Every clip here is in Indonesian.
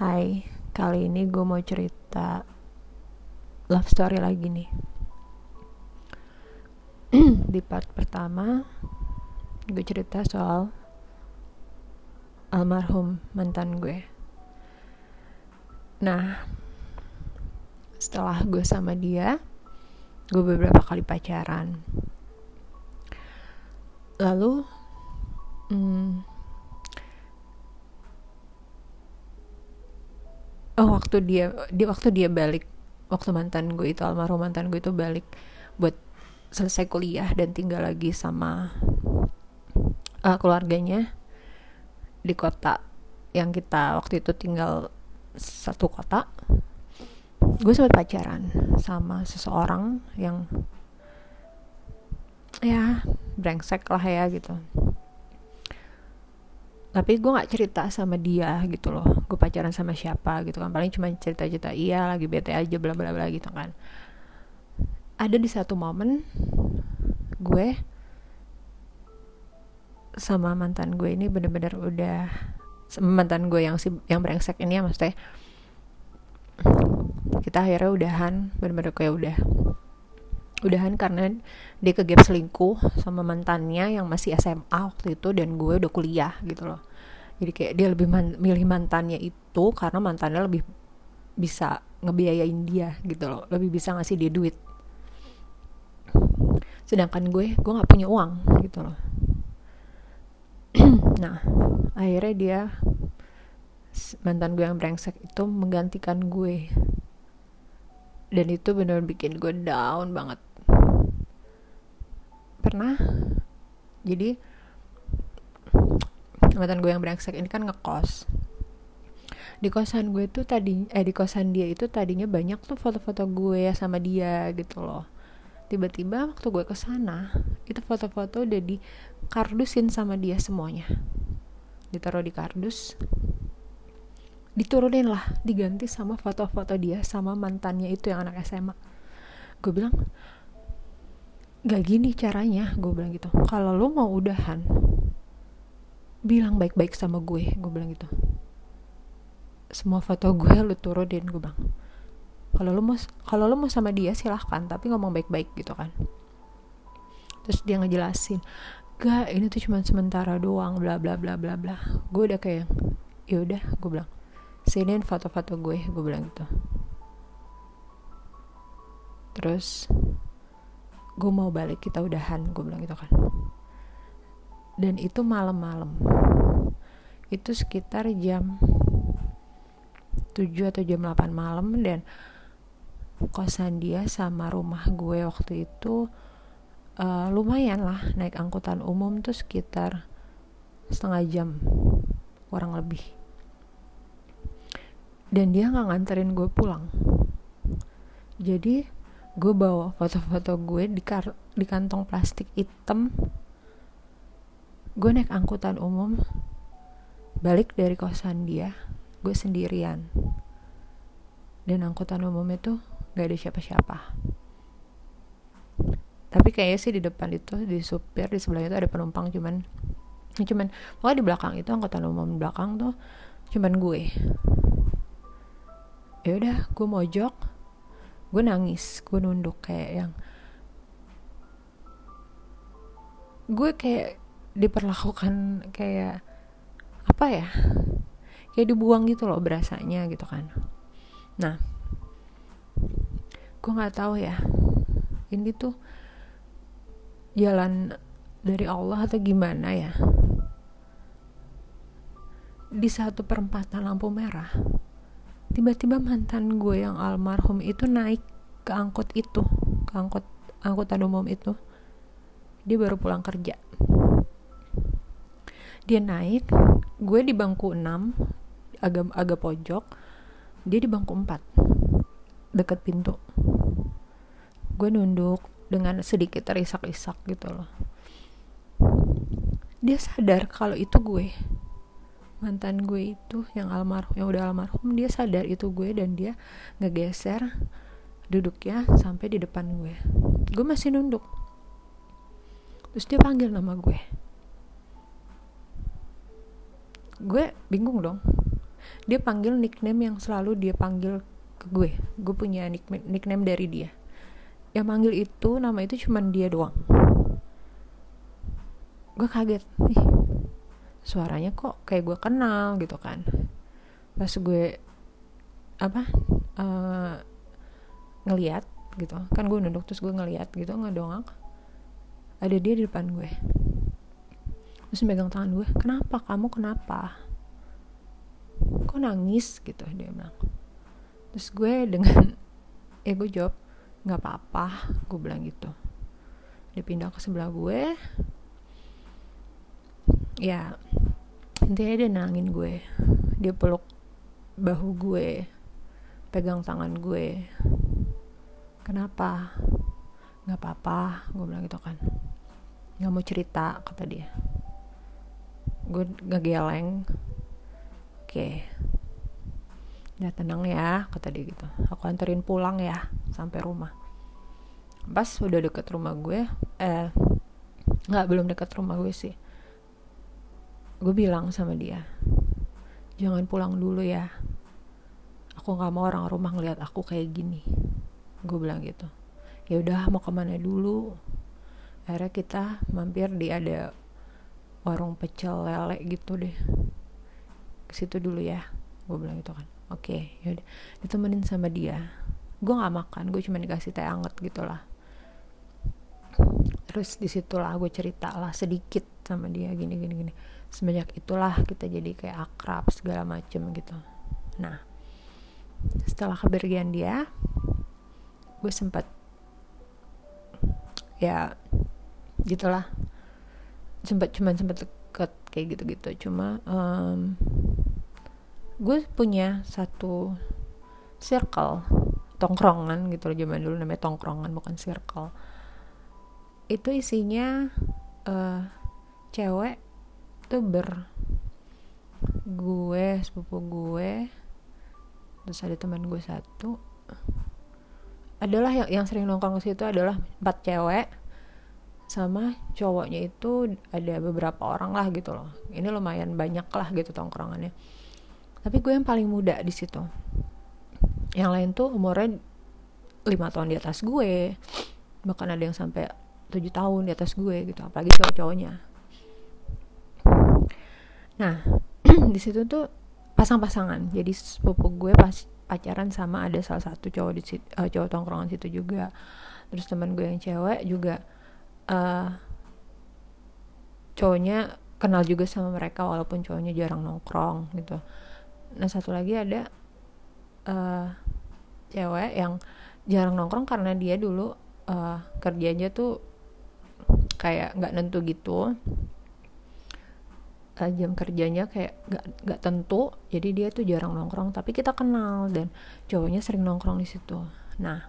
Hai, kali ini gue mau cerita love story lagi nih. Di part pertama, gue cerita soal almarhum mantan gue. Nah, setelah gue sama dia, gue beberapa kali pacaran. Lalu, hmm, oh waktu dia di waktu dia balik waktu mantan gue itu almarhum mantan gue itu balik buat selesai kuliah dan tinggal lagi sama uh, keluarganya di kota yang kita waktu itu tinggal satu kota. Gue sempat pacaran sama seseorang yang ya brengsek lah ya gitu tapi gue nggak cerita sama dia gitu loh. Gue pacaran sama siapa gitu kan. Paling cuma cerita cerita iya lagi bete aja bla bla bla gitu kan. Ada di satu momen gue sama mantan gue ini bener-bener udah mantan gue yang si yang brengsek ini ya maksudnya kita akhirnya udahan bener-bener kayak udah udahan karena dia ke gap selingkuh sama mantannya yang masih SMA waktu itu dan gue udah kuliah gitu loh jadi kayak dia lebih man milih mantannya itu karena mantannya lebih bisa ngebiayain dia gitu loh. Lebih bisa ngasih dia duit. Sedangkan gue gue nggak punya uang gitu loh. Nah akhirnya dia mantan gue yang brengsek itu menggantikan gue. Dan itu benar bikin gue down banget. Pernah? Jadi mantan gue yang brengsek ini kan ngekos. Di kosan gue tuh tadi eh di kosan dia itu tadinya banyak tuh foto-foto gue ya sama dia gitu loh. Tiba-tiba waktu gue ke sana itu foto-foto udah di kardusin sama dia semuanya. Ditaruh di kardus diturunin lah diganti sama foto-foto dia sama mantannya itu yang anak SMA gue bilang gak gini caranya gue bilang gitu. Kalau lo mau udahan bilang baik-baik sama gue gue bilang gitu. Semua foto gue lo turunin gue bilang. Kalau lo mau kalau lo mau sama dia silahkan tapi ngomong baik-baik gitu kan. Terus dia ngejelasin gak ini tuh cuma sementara doang bla bla bla bla bla. Gue udah kayak ya udah gue bilang. Siniin foto-foto gue gue bilang gitu. Terus gue mau balik kita udahan gue bilang gitu kan dan itu malam-malam. Itu sekitar jam 7 atau jam 8 malam dan kosan dia sama rumah gue waktu itu uh, lumayan lah naik angkutan umum tuh sekitar setengah jam kurang lebih. Dan dia nggak nganterin gue pulang. Jadi gue bawa foto-foto gue di kar di kantong plastik hitam gue naik angkutan umum balik dari kosan dia gue sendirian. Dan angkutan umum itu gak ada siapa-siapa. Tapi kayaknya sih di depan itu di supir di sebelahnya itu ada penumpang cuman cuman pokoknya di belakang itu angkutan umum belakang tuh cuman gue. Ya udah gue mojok gue nangis gue nunduk kayak yang gue kayak diperlakukan kayak apa ya kayak dibuang gitu loh berasanya gitu kan. Nah gue nggak tahu ya ini tuh jalan dari Allah atau gimana ya? Di satu perempatan lampu merah tiba-tiba mantan gue yang almarhum itu naik ke angkot itu ke angkot angkutan umum itu. Dia baru pulang kerja dia naik gue di bangku 6 agak agak pojok dia di bangku 4 deket pintu. Gue nunduk dengan sedikit terisak-isak gitu loh. Dia sadar kalau itu gue. Mantan gue itu yang almarhum yang udah almarhum dia sadar itu gue dan dia ngegeser duduknya sampai di depan gue. Gue masih nunduk. Terus dia panggil nama gue gue bingung dong. Dia panggil nickname yang selalu dia panggil ke gue. Gue punya nickname, nickname dari dia. Yang manggil itu nama itu cuman dia doang. Gue kaget. Ih suaranya kok kayak gue kenal gitu kan. Pas gue apa uh, ngeliat gitu. Kan gue nunduk terus gue ngeliat gitu ngedongak ada dia di depan gue terus megang tangan gue kenapa? Kamu kenapa? Kok nangis? gitu dia bilang. Terus gue dengan ya gue jawab nggak apa-apa gue bilang gitu. Dia pindah ke sebelah gue. Ya intinya dia nangin gue. Dia peluk bahu gue pegang tangan gue. Kenapa? Nggak apa-apa gue bilang gitu kan. Nggak mau cerita kata dia gue ngegeleng. Oke. Okay. udah tenang ya kata dia gitu. Aku anterin pulang ya sampai rumah. Pas udah deket rumah gue eh nggak belum deket rumah gue sih. Gue bilang sama dia jangan pulang dulu ya. Aku nggak mau orang rumah ngeliat aku kayak gini. Gue bilang gitu. Ya udah mau ke mana dulu? Akhirnya kita mampir di ada warung pecel lele gitu deh. Ke situ dulu ya gue bilang gitu kan. Oke okay, yaudah. Ditemenin sama dia. Gue nggak makan gue cuma dikasih teh anget gitu lah. Terus di situlah gue cerita lah sedikit sama dia gini gini gini. Semenjak itulah kita jadi kayak akrab segala macem gitu. Nah setelah kepergian dia gue sempat ya gitulah sempat cuman sempat deket kayak gitu-gitu. Cuma um, gue punya satu circle tongkrongan gitu loh zaman dulu namanya tongkrongan bukan circle. Itu isinya uh, cewek tuh ber gue sepupu gue terus ada teman gue satu. Adalah yang yang sering nongkrong ke situ adalah empat cewek sama cowoknya itu ada beberapa orang lah gitu loh. Ini lumayan banyak lah gitu tongkrongannya. Tapi gue yang paling muda di situ. Yang lain tuh umurnya lima tahun di atas gue. Bahkan ada yang sampai tujuh tahun di atas gue gitu apalagi cowok-cowoknya. Nah di situ tuh pasang-pasangan. Jadi sepupu gue pas pacaran sama ada salah satu cowok di situ, uh, cowok tongkrongan situ juga. Terus teman gue yang cewek juga uh, cowoknya kenal juga sama mereka walaupun cowoknya jarang nongkrong gitu. Nah satu lagi ada uh, cewek yang jarang nongkrong karena dia dulu uh, kerjanya tuh kayak nggak nentu gitu. Uh, jam kerjanya kayak gak, gak tentu jadi dia tuh jarang nongkrong tapi kita kenal dan cowoknya sering nongkrong di situ. Nah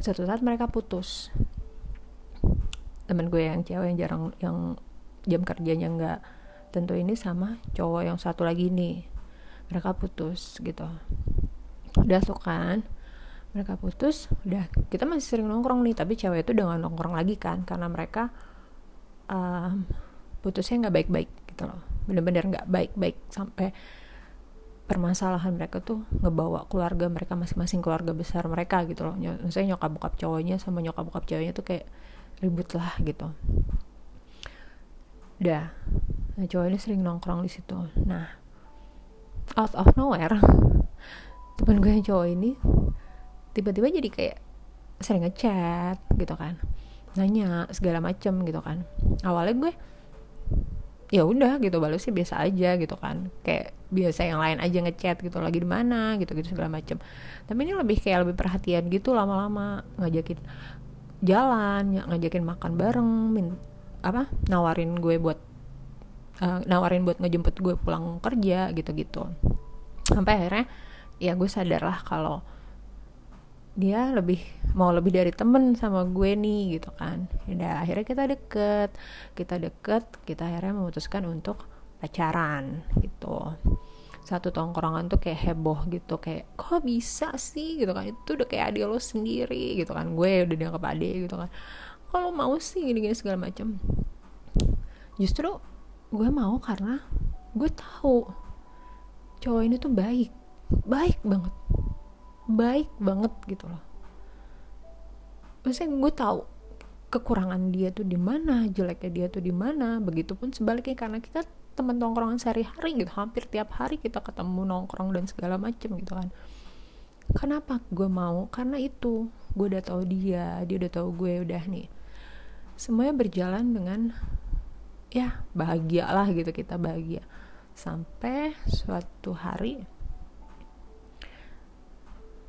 satu saat mereka putus temen gue yang cewek yang jarang yang jam kerjanya nggak tentu ini sama cowok yang satu lagi nih. Mereka putus gitu. Udah tuh kan mereka putus udah kita masih sering nongkrong nih tapi cewek itu gak nongkrong lagi kan karena mereka um, putusnya nggak baik-baik gitu loh. Bener-bener nggak baik-baik sampai permasalahan mereka tuh ngebawa keluarga mereka masing-masing keluarga besar mereka gitu loh. Maksudnya nyokap bokap cowoknya sama nyokap bokap ceweknya tuh kayak ribut lah gitu. Udah nah cowok ini sering nongkrong di situ. Nah out of nowhere temen gue yang cowok ini tiba-tiba jadi kayak sering ngechat gitu kan. Nanya segala macem gitu kan. Awalnya gue ya udah gitu balasnya biasa aja gitu kan. Kayak biasa yang lain aja ngechat gitu lagi di mana gitu gitu segala macem. Tapi ini lebih kayak lebih perhatian gitu lama-lama ngajakin jalan ngajakin makan bareng min apa nawarin gue buat uh, nawarin buat ngejemput gue pulang kerja gitu-gitu. Sampai akhirnya ya gue sadar lah kalau dia lebih mau lebih dari temen sama gue nih gitu kan. Udah akhirnya kita deket kita deket kita akhirnya memutuskan untuk pacaran gitu satu tongkrongan tuh kayak heboh gitu kayak kok bisa sih? gitu kan. Itu udah kayak adik lo sendiri gitu kan. Gue udah dianggap adik gitu kan. Kalau mau sih gini-gini segala macam justru gue mau karena gue tahu cowok ini tuh baik baik banget baik banget gitu loh. Maksudnya gue tahu kekurangan dia tuh di mana jeleknya dia tuh di mana begitupun sebaliknya karena kita teman nongkrongan sehari-hari gitu. Hampir tiap hari kita ketemu nongkrong dan segala macem gitu kan. Kenapa gue mau? Karena itu gue udah tahu dia dia udah tahu gue udah nih. Semuanya berjalan dengan ya bahagia lah gitu kita bahagia. Sampai suatu hari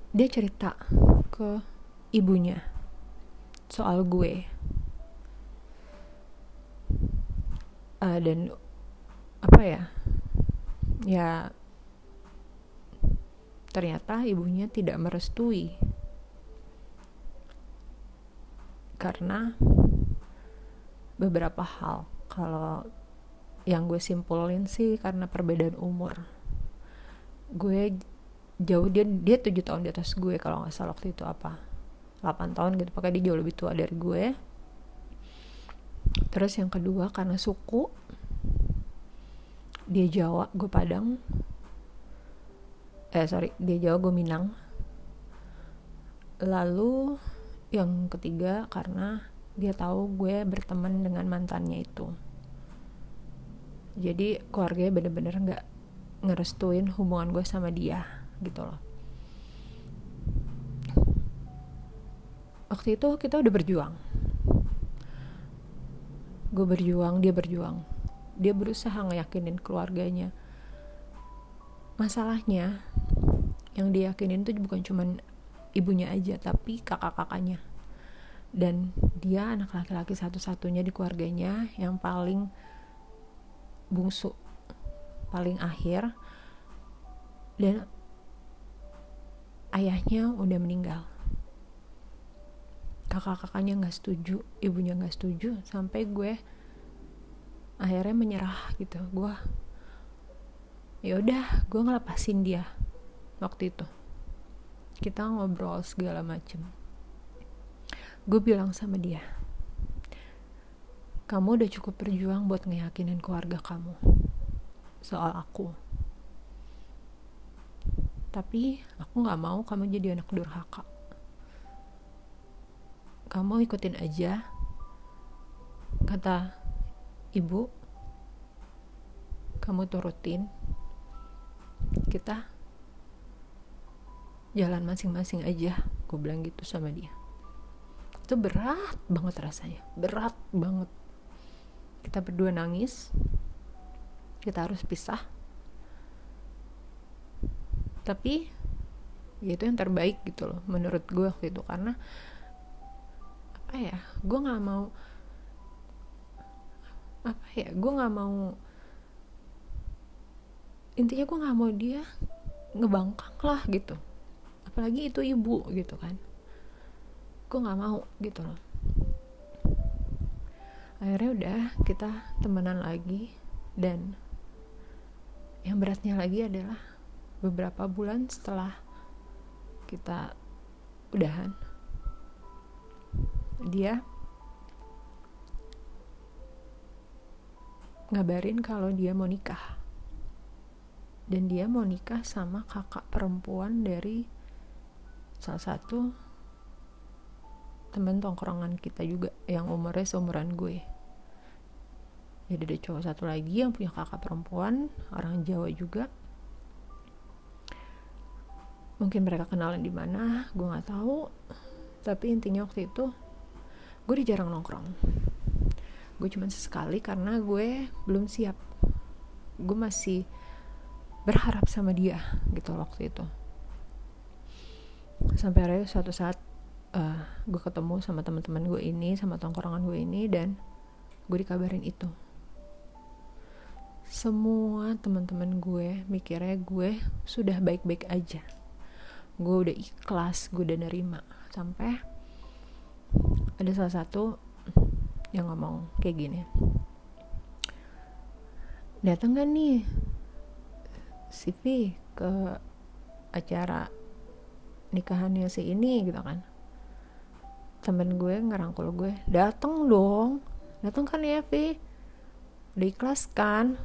dia cerita ke ibunya soal gue. Uh, dan apa ya? Ya ternyata ibunya tidak merestui. Karena beberapa hal. Kalau yang gue simpulin sih karena perbedaan umur. Gue jauh dia dia tujuh tahun di atas gue kalau nggak salah waktu itu apa? 8 tahun gitu pakai dia jauh lebih tua dari gue. Terus yang kedua karena suku dia Jawa gue Padang. Eh sorry dia Jawa gue Minang. Lalu yang ketiga karena dia tahu gue berteman dengan mantannya itu. Jadi keluarganya bener-bener nggak ngerestuin hubungan gue sama dia gitu loh. Waktu itu kita udah berjuang. Gue berjuang dia berjuang dia berusaha ngeyakinin keluarganya. Masalahnya yang diyakinin tuh bukan cuman ibunya aja tapi kakak-kakaknya. Dan dia anak laki-laki satu-satunya di keluarganya yang paling bungsu paling akhir. Dan ayahnya udah meninggal. Kakak-kakaknya nggak setuju ibunya nggak setuju sampai gue akhirnya menyerah gitu. Gue ya udah gue ngelepasin dia. Waktu itu. Kita ngobrol segala macem. Gue bilang sama dia kamu udah cukup berjuang buat ngeyakinin keluarga kamu soal aku. Tapi aku nggak mau kamu jadi anak durhaka. Kamu ikutin aja kata ibu kamu turutin kita jalan masing-masing aja gue bilang gitu sama dia. Itu berat banget rasanya berat banget. Kita berdua nangis kita harus pisah. Tapi ya itu yang terbaik gitu loh menurut gue waktu itu. Karena apa ya gue nggak mau apa ya gue nggak mau intinya gue nggak mau dia ngebangkang lah gitu. Apalagi itu ibu gitu kan. Gue nggak mau gitu loh. Akhirnya udah kita temenan lagi dan yang beratnya lagi adalah beberapa bulan setelah kita udahan. Dia ngabarin kalau dia mau nikah. Dan dia mau nikah sama kakak perempuan dari salah satu temen tongkrongan kita juga yang umurnya seumuran gue. Jadi ada cowok satu lagi yang punya kakak perempuan orang Jawa juga. Mungkin mereka kenalan di mana gue nggak tahu. Tapi intinya waktu itu gue jarang nongkrong gue cuman sesekali karena gue belum siap. Gue masih berharap sama dia gitu waktu itu. Sampai akhirnya suatu saat uh, gue ketemu sama teman-teman gue ini sama tongkrongan gue ini dan gue dikabarin itu. Semua teman-teman gue mikirnya gue sudah baik-baik aja. Gue udah ikhlas gue udah nerima. Sampai ada salah satu yang ngomong kayak gini. Datang gak nih si V ke acara nikahannya si ini gitu kan. Temen gue ngerangkul gue datang dong datang kan ya V? Kan?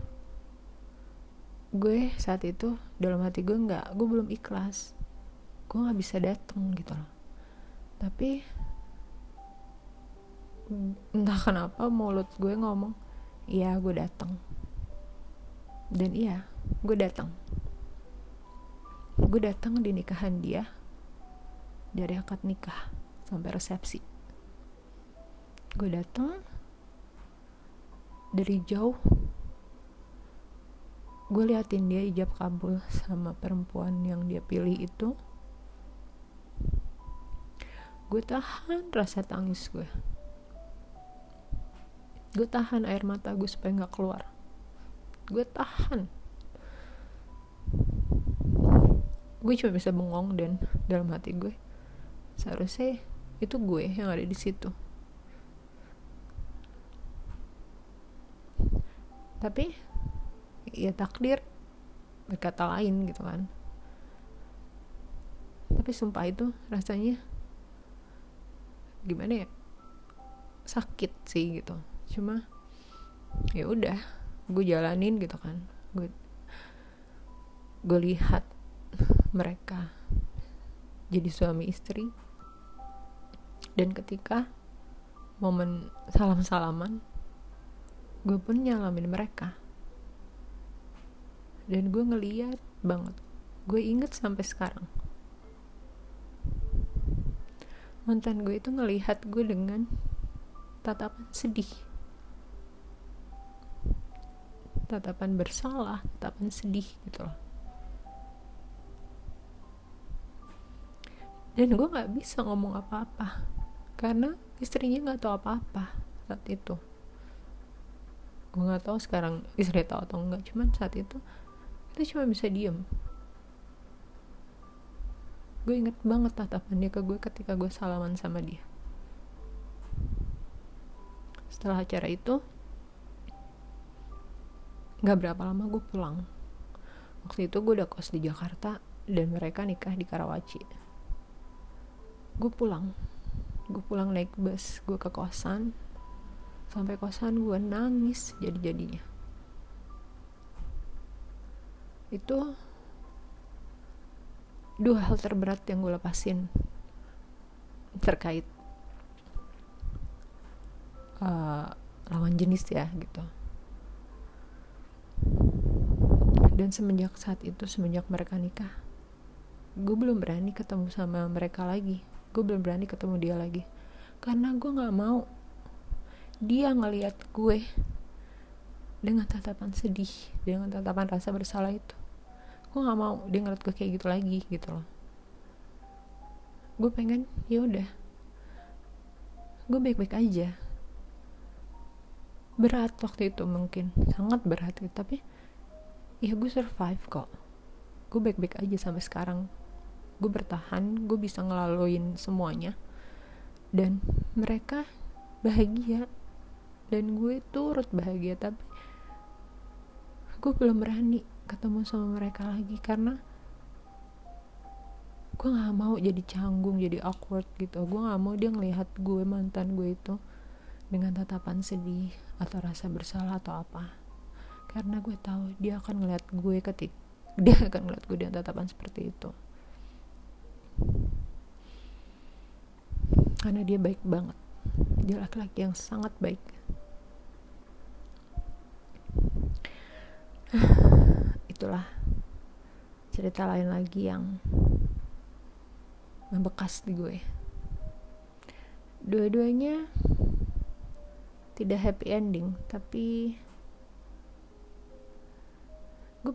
Gue saat itu dalam hati gue nggak gue belum ikhlas. Gue nggak bisa datang gitu loh. Tapi entah kenapa mulut gue ngomong iya gue datang dan iya gue datang gue datang di nikahan dia dari akad nikah sampai resepsi. Gue datang dari jauh gue liatin dia ijab kabul sama perempuan yang dia pilih itu. Gue tahan rasa tangis gue gue tahan air mata gue supaya nggak keluar. Gue tahan. Gue cuma bisa bengong dan dalam hati gue seharusnya itu gue yang ada di situ. Tapi ya takdir berkata lain gitu kan. Tapi sumpah itu rasanya gimana ya? Sakit sih gitu cuma ya udah gue jalanin gitu kan. Gue gue lihat mereka jadi suami istri. Dan ketika momen salam-salaman gue pun nyalamin mereka. Dan gue ngeliat banget gue inget sampai sekarang. Mantan gue itu ngelihat gue dengan tatapan sedih tatapan bersalah tatapan sedih gitu loh. Dan gue nggak bisa ngomong apa-apa karena istrinya nggak tahu apa-apa saat itu. Gue nggak tahu sekarang istri tahu atau enggak cuman saat itu kita cuma bisa diem. Gue inget banget tatapan dia ke gue ketika gue salaman sama dia. Setelah acara itu nggak berapa lama gue pulang. Waktu itu gue udah kos di Jakarta dan mereka nikah di Karawaci. Gue pulang. Gue pulang naik bus gue ke kosan. Sampai kosan gue nangis jadi jadinya itu dua hal terberat yang gue lepasin terkait uh, lawan jenis ya gitu dan semenjak saat itu semenjak mereka nikah gue belum berani ketemu sama mereka lagi. Gue belum berani ketemu dia lagi. Karena gue nggak mau dia ngelihat gue dengan tatapan sedih dengan tatapan rasa bersalah itu. Gue nggak mau dia ngeliat gue kayak gitu lagi gitu loh. Gue pengen ya udah. Gue baik-baik aja. Berat waktu itu mungkin sangat berat gitu. tapi ya gue survive kok. Gue baik-baik aja sampai sekarang. Gue bertahan gue bisa ngelaluin semuanya. Dan mereka bahagia. Dan gue turut bahagia tapi gue belum berani ketemu sama mereka lagi karena gue nggak mau jadi canggung jadi awkward gitu. Gue nggak mau dia ngelihat gue mantan gue itu dengan tatapan sedih atau rasa bersalah atau apa karena gue tahu dia akan ngelihat gue ketik dia akan ngeliat gue dengan tatapan seperti itu. Karena dia baik banget. Dia laki-laki yang sangat baik. Itulah cerita lain lagi yang membekas di gue. Dua-duanya tidak happy ending tapi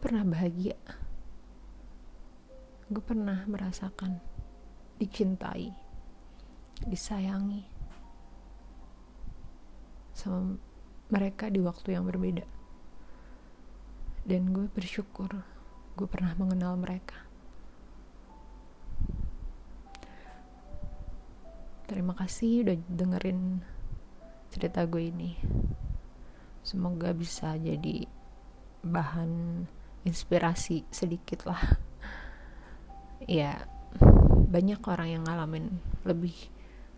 pernah bahagia. Gue pernah merasakan dicintai disayangi sama mereka di waktu yang berbeda. Dan gue bersyukur gue pernah mengenal mereka. Terima kasih udah dengerin cerita gue ini. Semoga bisa jadi bahan inspirasi sedikit lah. Ya banyak orang yang ngalamin lebih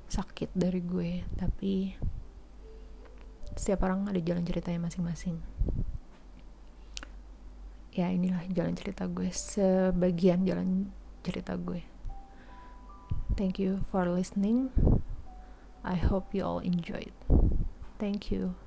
sakit dari gue tapi setiap orang ada jalan ceritanya masing-masing. Ya inilah jalan cerita gue sebagian jalan cerita gue. Thank you for listening. I hope you all enjoyed. Thank you